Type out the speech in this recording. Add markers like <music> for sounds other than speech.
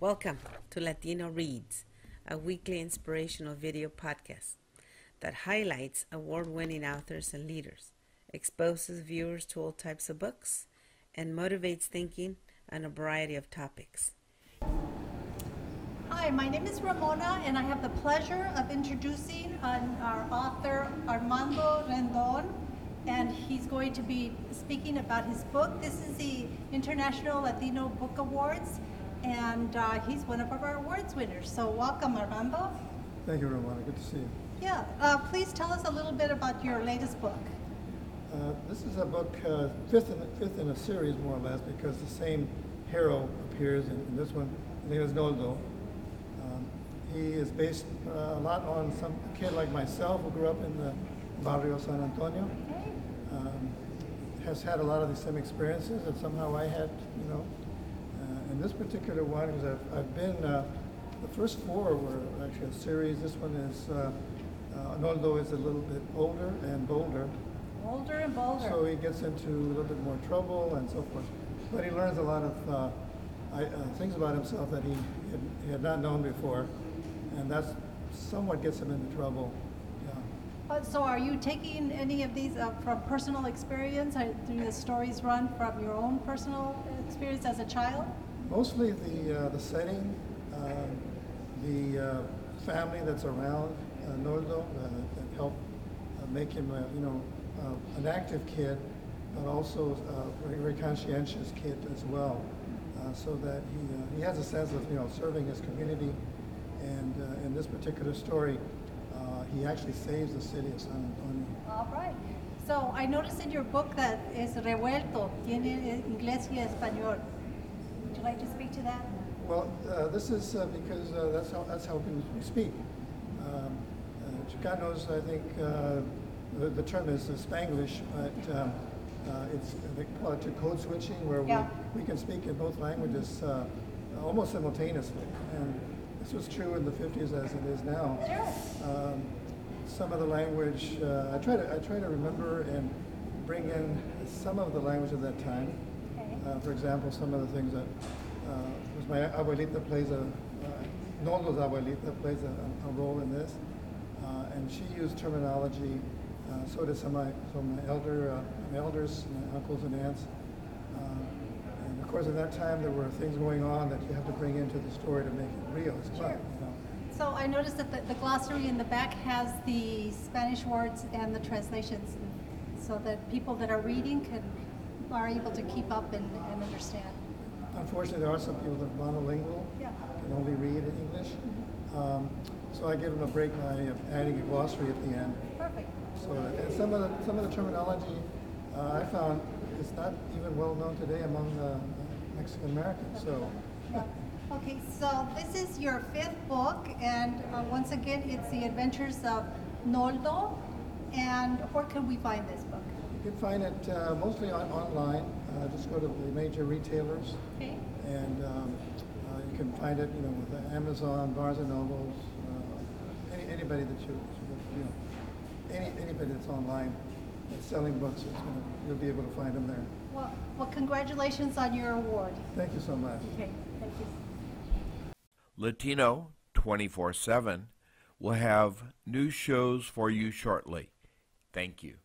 Welcome to Latino Reads, a weekly inspirational video podcast that highlights award winning authors and leaders, exposes viewers to all types of books, and motivates thinking on a variety of topics. Hi, my name is Ramona, and I have the pleasure of introducing our author Armando Rendon, and he's going to be speaking about his book. This is the International Latino Book Awards, and uh, he's one of our awards winners. So, welcome, Armando. Thank you, Ramona. Good to see you. Yeah, uh, please tell us a little bit about your latest book. Uh, this is a book, uh, fifth, in, fifth in a series, more or less, because the same hero appears in, in this one. His name is Noldo. Um, he is based uh, a lot on some kid like myself who grew up in the barrio San Antonio. Um, has had a lot of the same experiences that somehow I had, you know. Particular one, because I've, I've been, uh, the first four were actually a series. This one is, uh, uh, Noldo is a little bit older and bolder. Older and bolder. So he gets into a little bit more trouble and so forth. But he learns a lot of uh, I, uh, things about himself that he had, he had not known before. And that's somewhat gets him into trouble. Yeah. Uh, so, are you taking any of these uh, from personal experience? Or do the stories run from your own personal experience as a child? Mostly the, uh, the setting, uh, the family that's around uh, Noldo uh, that helped uh, make him, uh, you know, an active kid, but also a very, very conscientious kid as well. So that he, he has a sense of, you know, serving his community. And in this particular story, he actually saves the city of San Antonio. All right. So I noticed in your book that revuelto, tiene inglés y español. Would you like to speak to that? Well, uh, this is uh, because uh, that's how that's how we speak. Um, uh, Chicanos, I think uh, the, the term is uh, Spanglish, but um, uh, it's they call it code switching, where Yeah. we, we can speak in both languages uh, almost simultaneously. And this was true in the 50s as it is now. Sure. Um, some of the language, uh, I try to I try to remember and bring in some of the language of that time. Uh, for example, some of the things that uh, was my abuelita plays a uh, abuelita plays a, a role in this, uh, and she used terminology. Uh, so did some of my, some my elder uh, my elders, my uncles and aunts. Uh, and of course, at that time, there were things going on that you have to bring into the story to make it real as well. Sure. You know. So I noticed that the, the glossary in the back has the Spanish words and the translations, so that people that are reading can are able to keep up and, and understand. Unfortunately, there are some people that are monolingual, Yeah. can only read in English. Um, so I give them a break by adding a glossary at the end. Perfect. So, and some of the some of the terminology uh, I found is not even well known today among uh, Mexican Americans. So, <laughs> Yeah. Okay, so this is your fifth book, and uh, once again, it's the adventures of Noldo. And where can we find this book? You can find it uh, mostly on, online. Uh, just go to the major retailers, Okay. and um, uh, you can find it, you know, with Amazon, Barnes and Nobles, uh, any, anybody that you, you know, any anybody that's online that's selling books, it's gonna, you'll be able to find them there. Well, well, congratulations on your award. Thank you so much. Okay, thank you. Latino 24 7 will have new shows for you shortly. Thank you.